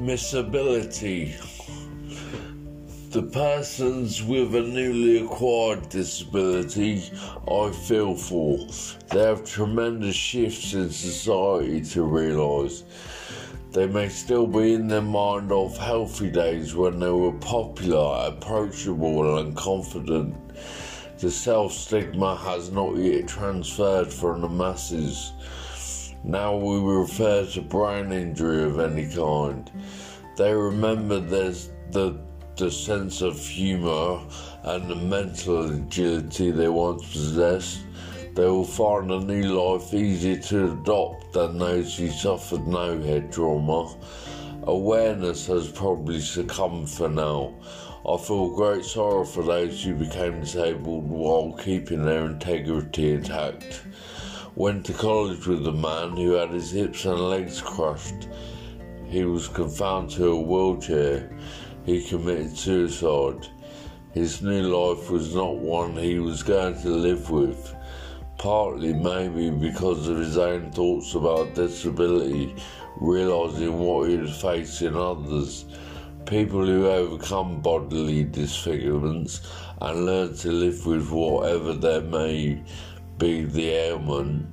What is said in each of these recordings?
Missability. The persons with a newly acquired disability I feel for. They have tremendous shifts in society to realise. They may still be in their mind of healthy days when they were popular, approachable, and confident. The self stigma has not yet transferred from the masses. Now we refer to brain injury of any kind. They remember there's the the sense of humour and the mental agility they once possessed, they will find a new life easier to adopt than those who suffered no head trauma. Awareness has probably succumbed for now. I feel great sorrow for those who became disabled while keeping their integrity intact. Went to college with a man who had his hips and legs crushed. He was confined to a wheelchair he committed suicide. His new life was not one he was going to live with, partly maybe because of his own thoughts about disability, realizing what he face in others. People who overcome bodily disfigurements and learn to live with whatever there may be the ailment,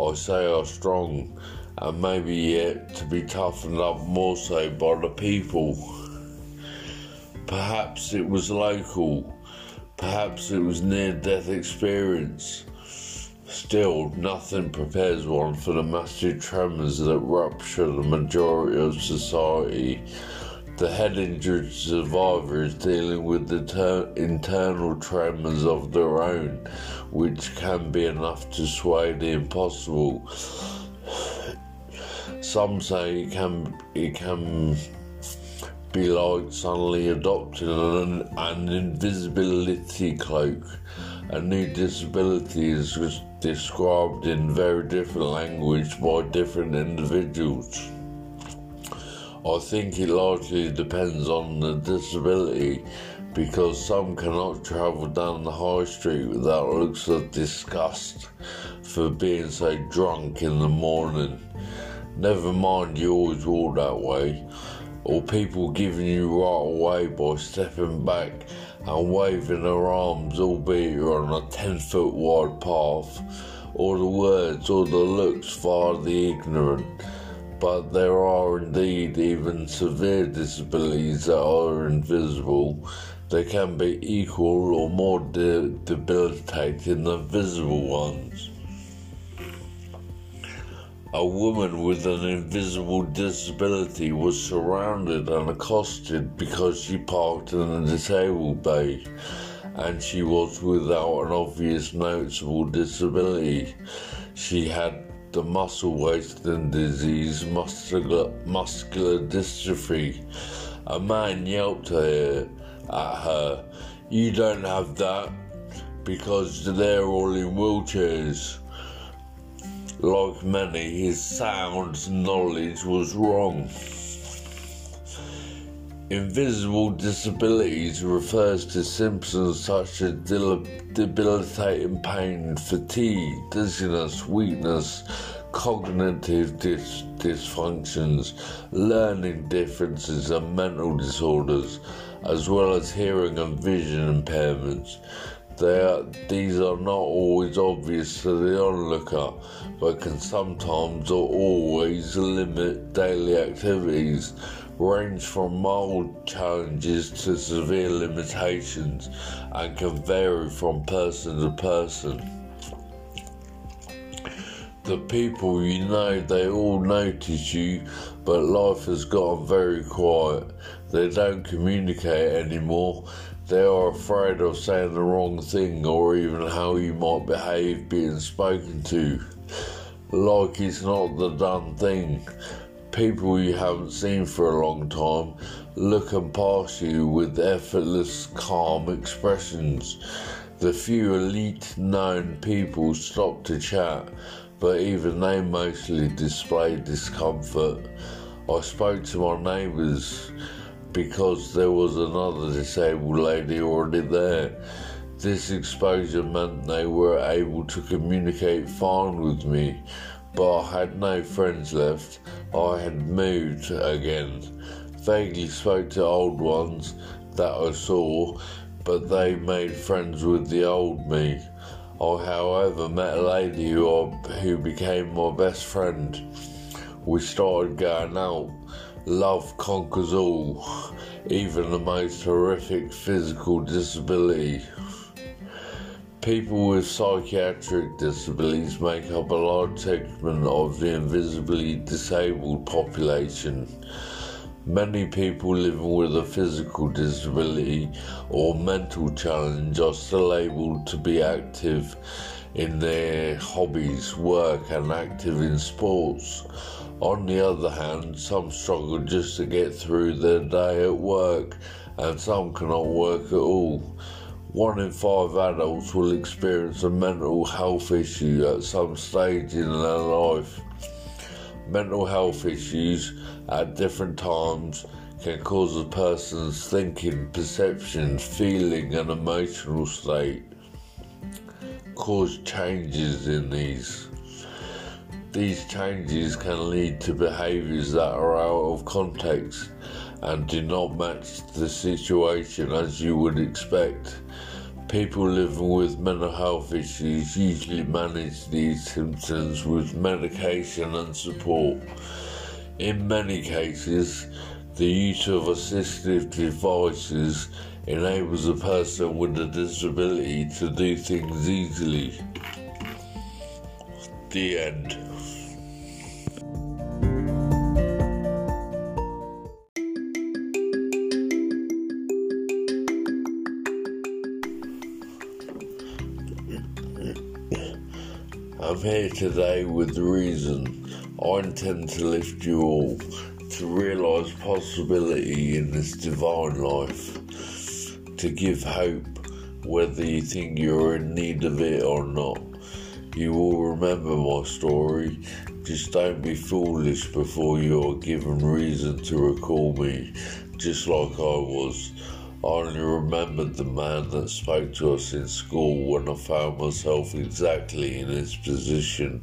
I say are strong and maybe yet to be toughened up more so by the people. Perhaps it was local. Perhaps it was near death experience. Still, nothing prepares one for the massive tremors that rupture the majority of society. The head injured survivor is dealing with the ter- internal tremors of their own, which can be enough to sway the impossible. Some say it can it can be like suddenly adopting an, an invisibility cloak. A new disability is described in very different language by different individuals. I think it largely depends on the disability because some cannot travel down the high street without looks of disgust for being so drunk in the morning. Never mind you always walk that way or people giving you right away by stepping back and waving their arms, albeit you're on a 10 foot wide path, or the words or the looks far the ignorant. But there are indeed even severe disabilities that are invisible. They can be equal or more de- debilitating than visible ones a woman with an invisible disability was surrounded and accosted because she parked in a disabled bay and she was without an obvious noticeable disability. She had the muscle wasting disease, muscular, muscular dystrophy. A man yelped at her, You don't have that because they're all in wheelchairs. Like many, his sound knowledge was wrong. Invisible disabilities refers to symptoms such as debilitating pain, fatigue, dizziness, weakness, cognitive dis- dysfunctions, learning differences, and mental disorders, as well as hearing and vision impairments. Are, these are not always obvious to the onlooker, but can sometimes or always limit daily activities, range from mild challenges to severe limitations, and can vary from person to person. The people you know, they all notice you, but life has gotten very quiet. They don't communicate anymore they are afraid of saying the wrong thing or even how you might behave being spoken to. Like it's not the done thing. People you haven't seen for a long time looking past you with effortless, calm expressions. The few elite known people stop to chat, but even they mostly display discomfort. I spoke to my neighbours because there was another disabled lady already there. This exposure meant they were able to communicate fine with me, but I had no friends left. I had moved again. Vaguely spoke to old ones that I saw, but they made friends with the old me. I, however, met a lady who, who became my best friend. We started going out. Love conquers all, even the most horrific physical disability. People with psychiatric disabilities make up a large segment of the invisibly disabled population. Many people living with a physical disability or mental challenge are still able to be active in their hobbies, work, and active in sports. On the other hand, some struggle just to get through their day at work, and some cannot work at all. One in five adults will experience a mental health issue at some stage in their life. Mental health issues at different times can cause a person's thinking, perception, feeling, and emotional state. Cause changes in these. These changes can lead to behaviours that are out of context and do not match the situation as you would expect. People living with mental health issues usually manage these symptoms with medication and support. In many cases, the use of assistive devices enables a person with a disability to do things easily. The end. I'm here today with reason I intend to lift you all to realise possibility in this divine life, to give hope whether you think you're in need of it or not. You will remember my story, just don't be foolish before you are given reason to recall me, just like I was. I only remembered the man that spoke to us in school when I found myself exactly in his position.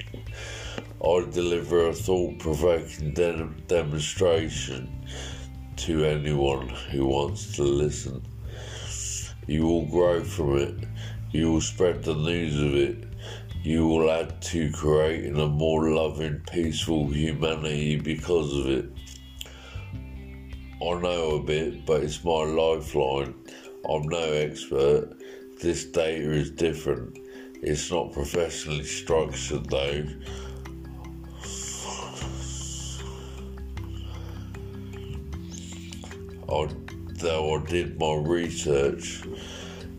I deliver a thought provoking de- demonstration to anyone who wants to listen. You will grow from it, you will spread the news of it, you will add to creating a more loving, peaceful humanity because of it. I know a bit, but it's my lifeline. I'm no expert. This data is different. It's not professionally structured though. I, though I did my research,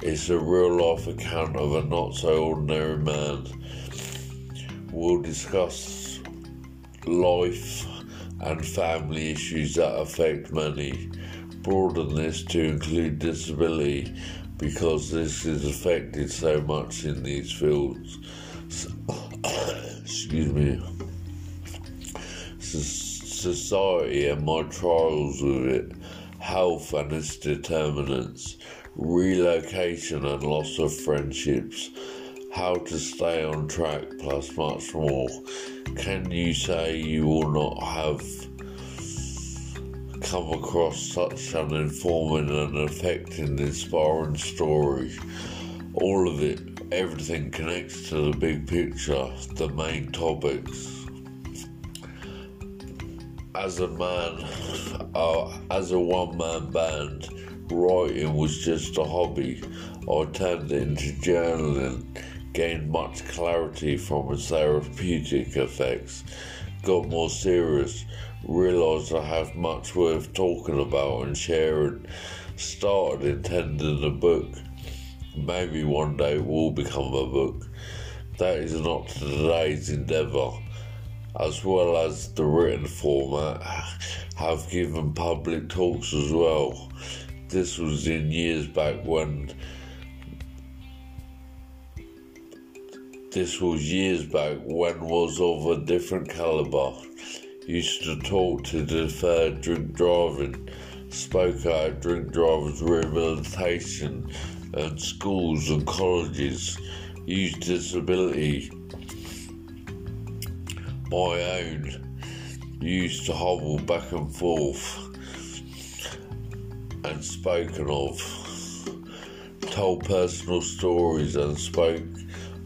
it's a real life account of a not so ordinary man. We'll discuss life and family issues that affect many. Broaden this to include disability because this is affected so much in these fields. Excuse me. Society and my trials with it, health and its determinants, relocation and loss of friendships, how to stay on track, plus much more. Can you say you will not have come across such an informing and affecting, inspiring story? All of it, everything connects to the big picture, the main topics. As a man, uh, as a one man band, writing was just a hobby. I turned it into journaling gained much clarity from its therapeutic effects, got more serious, realised I have much worth talking about and sharing, started intending a book. Maybe one day it will become a book. That is not today's endeavour. As well as the written format, have given public talks as well. This was in years back when This was years back when was of a different caliber. Used to talk to defer drink driving, spoke out drink drivers rehabilitation and schools and colleges, used disability. My own used to hobble back and forth and spoken of, told personal stories and spoke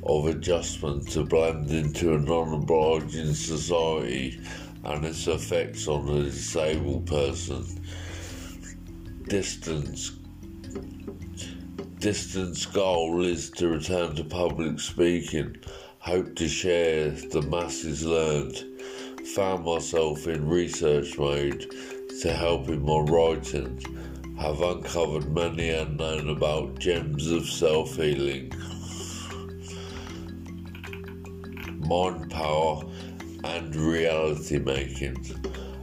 of adjustment to blend into a non obliging society and its effects on a disabled person. Distance. Distance goal is to return to public speaking. Hope to share the masses learned. Found myself in research mode to help in my writing. Have uncovered many unknown about gems of self healing. Mind power and reality making.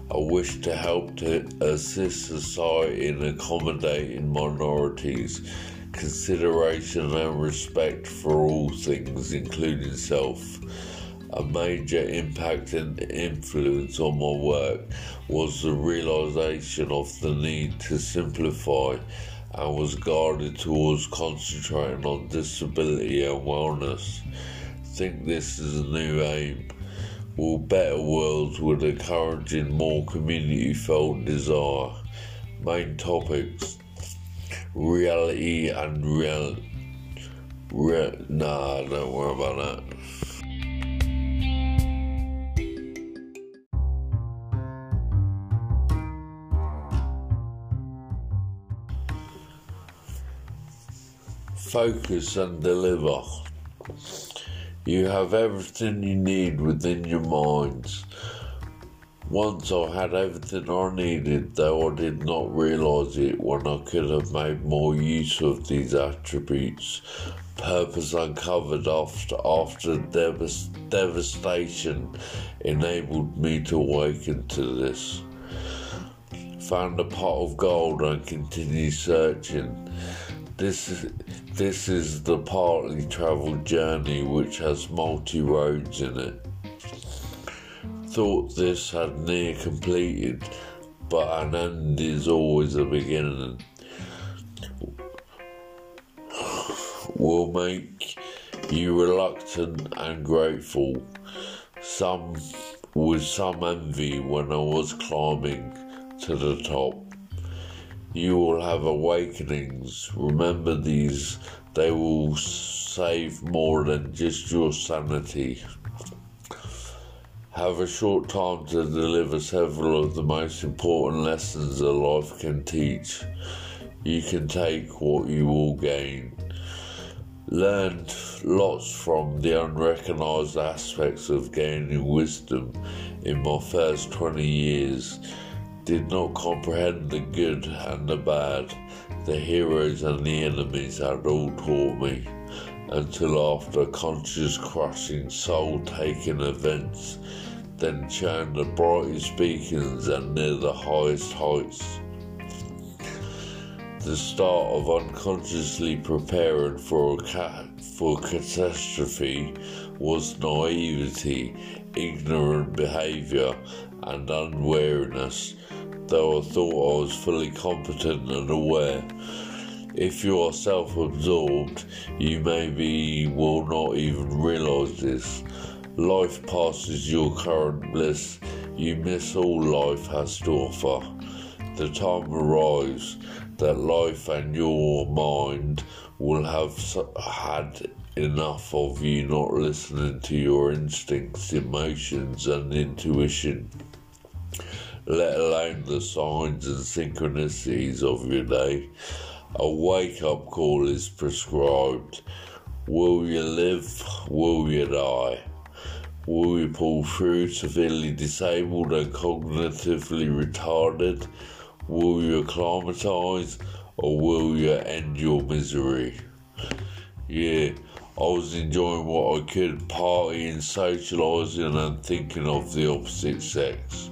I wish to help to assist society in accommodating minorities, consideration and respect for all things, including self. A major impact and influence on my work was the realization of the need to simplify and was guided towards concentrating on disability and wellness. Think this is a new aim will better worlds with encouraging more community felt desire. Main topics reality and real. real nah, don't worry about that. Focus and deliver. You have everything you need within your minds. Once I had everything I needed, though I did not realise it when I could have made more use of these attributes. Purpose uncovered after, after devas- devastation enabled me to awaken to this. Found a pot of gold and continued searching. This is, this is the partly travelled journey which has multi roads in it. Thought this had near completed, but an end is always a beginning. Will make you reluctant and grateful. Some with some envy when I was climbing to the top. You will have awakenings. Remember these, they will save more than just your sanity. Have a short time to deliver several of the most important lessons a life can teach. You can take what you will gain. Learned lots from the unrecognized aspects of gaining wisdom in my first 20 years did not comprehend the good and the bad, the heroes and the enemies had all taught me, until after conscious crushing soul taking events, then churned the brightest beacons and near the highest heights. The start of unconsciously preparing for a for catastrophe was naivety, ignorant behaviour, and unwariness though I thought I was fully competent and aware. If you are self absorbed, you maybe will not even realize this. Life passes your current bliss, you miss all life has to offer. The time arrives that life and your mind will have had enough of you not listening to your instincts, emotions, and intuition let alone the signs and synchronicities of your day. A wake up call is prescribed. Will you live? Will you die? Will you pull through severely disabled and cognitively retarded? Will you acclimatise or will you end your misery? Yeah, I was enjoying what I could, partying, socialising, and thinking of the opposite sex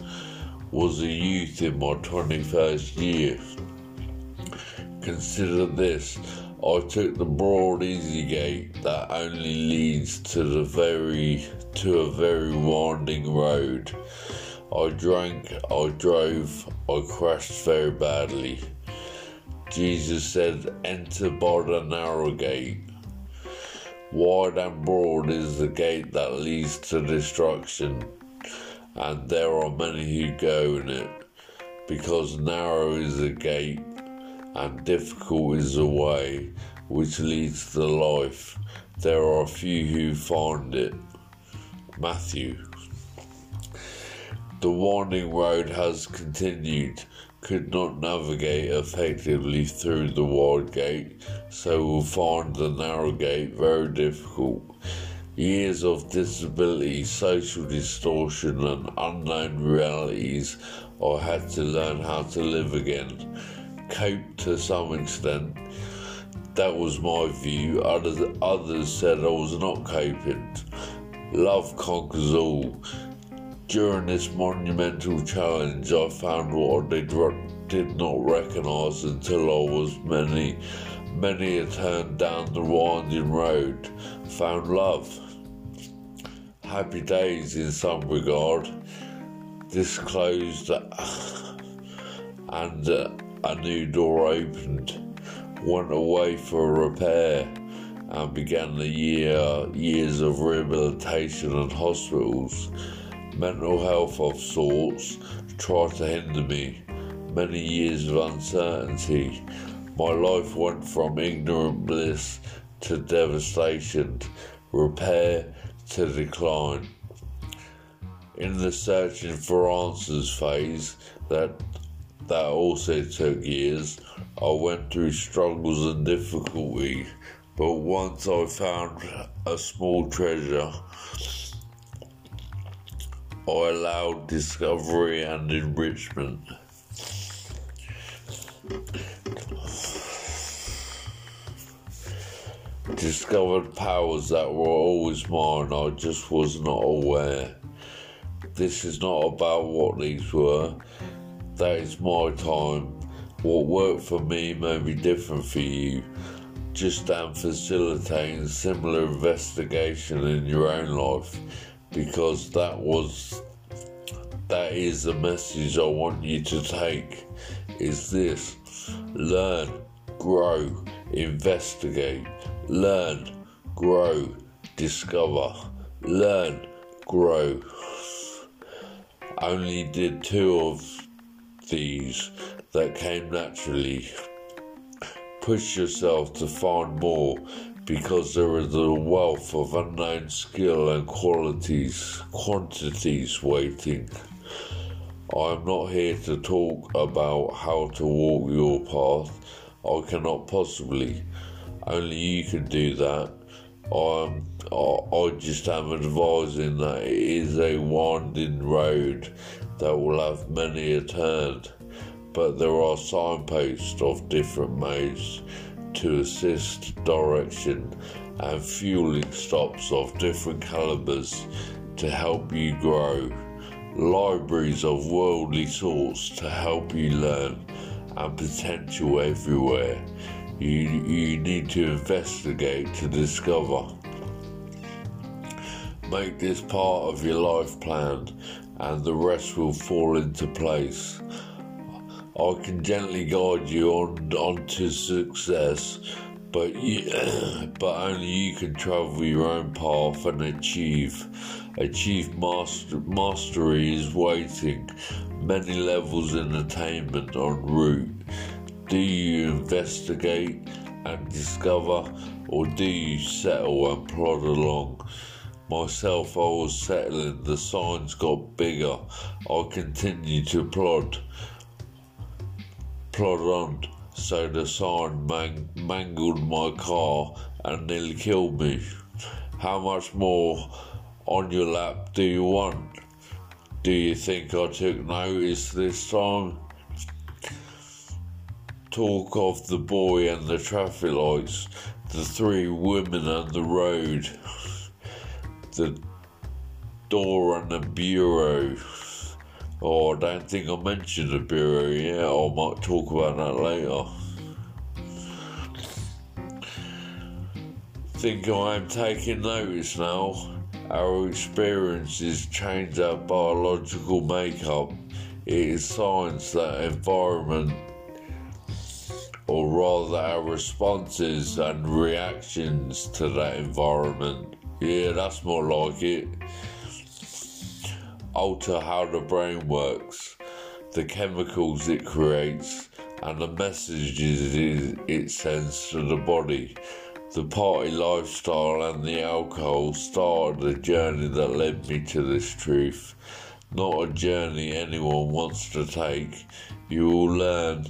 was a youth in my 21st year. Consider this I took the broad easy gate that only leads to the very to a very winding road. I drank, I drove, I crashed very badly. Jesus said, Enter by the narrow gate. Wide and broad is the gate that leads to destruction and there are many who go in it, because narrow is the gate and difficult is the way which leads to life. There are few who find it. Matthew. The winding road has continued, could not navigate effectively through the wide gate, so will find the narrow gate very difficult. Years of disability, social distortion, and unknown realities, I had to learn how to live again. Cope to some extent. That was my view. Others, others said I was not coping. Love conquers all. During this monumental challenge, I found what I did, did not recognise until I was many, many a turn down the winding road. Found love. Happy days in some regard. Disclosed and uh, a new door opened. Went away for repair and began the year years of rehabilitation and hospitals. Mental health of sorts tried to hinder me. Many years of uncertainty. My life went from ignorant bliss to devastation, repair to decline. In the searching for answers phase that that also took years, I went through struggles and difficulty but once I found a small treasure, I allowed discovery and enrichment. Discovered powers that were always mine, I just was not aware. This is not about what these were, that is my time. What worked for me may be different for you. Just am facilitating similar investigation in your own life because that was that is the message I want you to take is this. Learn grow investigate. Learn grow discover. Learn grow. Only did two of these that came naturally push yourself to find more because there is a wealth of unknown skill and qualities, quantities waiting. I am not here to talk about how to walk your path. I cannot possibly. Only you can do that. I'm, I, I just am advising that it is a winding road that will have many a turn but there are signposts of different modes to assist direction and fueling stops of different calibers to help you grow, libraries of worldly sorts to help you learn, and potential everywhere. You, you need to investigate to discover. Make this part of your life plan, and the rest will fall into place. I can gently guide you on onto success, but you, but only you can travel your own path and achieve. Achieve master, mastery is waiting. Many levels in attainment en route. Do you investigate and discover, or do you settle and plod along? Myself, I was settling. The signs got bigger. I continued to plod plod on, so the sign man- mangled my car and nearly killed me. How much more on your lap do you want? Do you think I took notice this time? Talk of the boy and the traffic lights, the three women and the road, the door and the bureau. Oh, I don't think I mentioned the Bureau yet. I might talk about that later. Think I am taking notice now. Our experiences change our biological makeup. It is science that environment, or rather our responses and reactions to that environment. Yeah, that's more like it. alter how the brain works, the chemicals it creates, and the messages it sends to the body. The party lifestyle and the alcohol started the journey that led me to this truth. Not a journey anyone wants to take. You will learn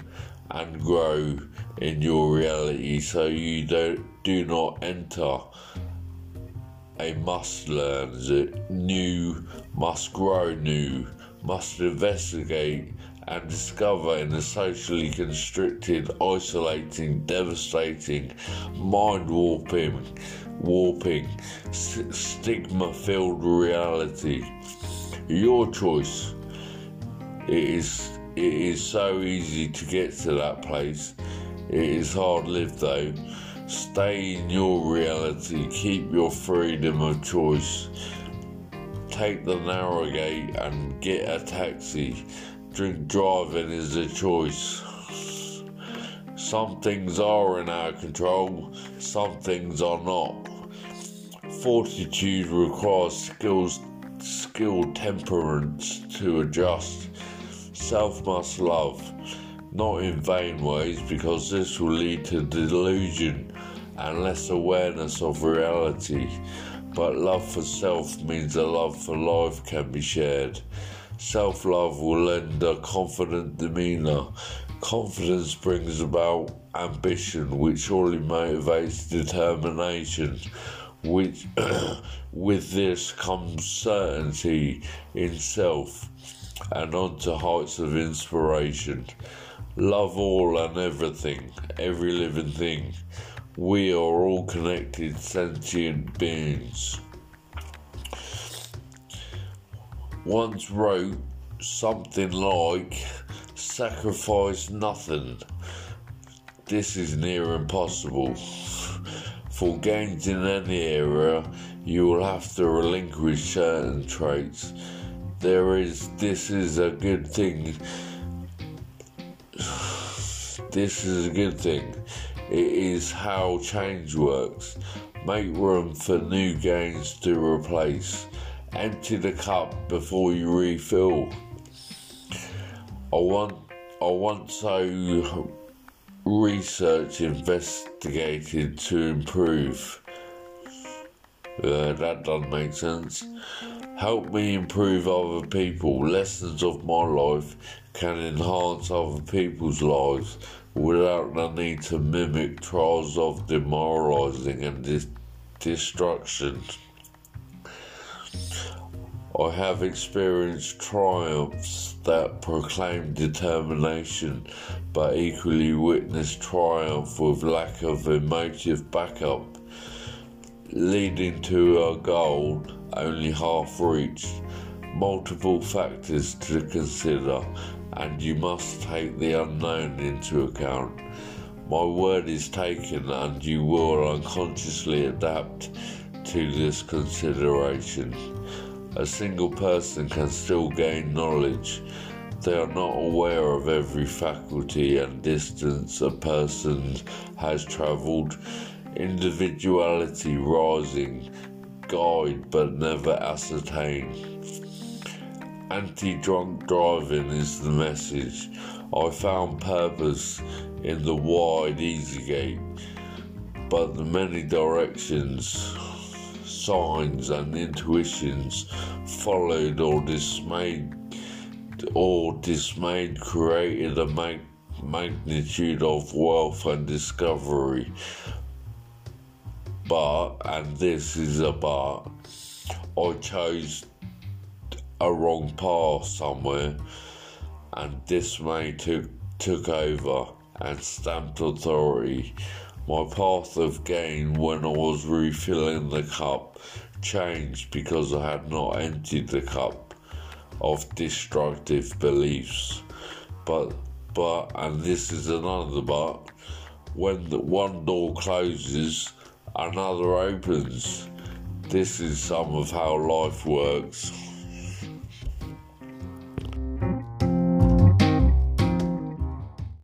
and grow in your reality. So you don't do not enter. A must learn. New? Must grow new. Must investigate and discover in a socially constricted, isolating, devastating, mind warping, warping, stigma filled reality. Your choice. It is it is so easy to get to that place. It is hard lived though. Stay in your reality, keep your freedom of choice. Take the narrow gate and get a taxi drink driving is a choice. Some things are in our control, some things are not. Fortitude requires skills, skilled temperance to adjust. Self must love, not in vain ways, because this will lead to delusion and less awareness of reality. But love for self means a love for life can be shared. Self love will lend a confident demeanor. Confidence brings about ambition, which surely motivates determination. Which, with this comes certainty in self and on to heights of inspiration. Love all and everything, every living thing. We are all connected sentient beings. once wrote something like sacrifice nothing. This is near impossible. For gains in any area, you will have to relinquish certain traits. There is, this is a good thing. This is a good thing. It is how change works. Make room for new gains to replace empty the cup before you refill. I want I want so research investigated to improve. Uh, that doesn't make sense. Help me improve other people. Lessons of my life can enhance other people's lives without the need to mimic trials of demoralizing and dis- destruction. I have experienced triumphs that proclaim determination, but equally witnessed triumph with lack of emotive backup, leading to a goal only half reached. Multiple factors to consider, and you must take the unknown into account. My word is taken, and you will unconsciously adapt to this consideration a single person can still gain knowledge. They are not aware of every faculty and distance a person has travelled. Individuality rising, guide but never ascertain. Anti drunk driving is the message. I found purpose in the wide easy gate, but the many directions signs and intuitions followed or dismayed or dismayed created a mag- magnitude of wealth and discovery. But, and this is a but, I chose a wrong path somewhere, and dismay took took over and stamped authority. My path of gain when I was refilling the cup changed because I had not emptied the cup of destructive beliefs. But, but, and this is another but, when the one door closes, another opens. This is some of how life works.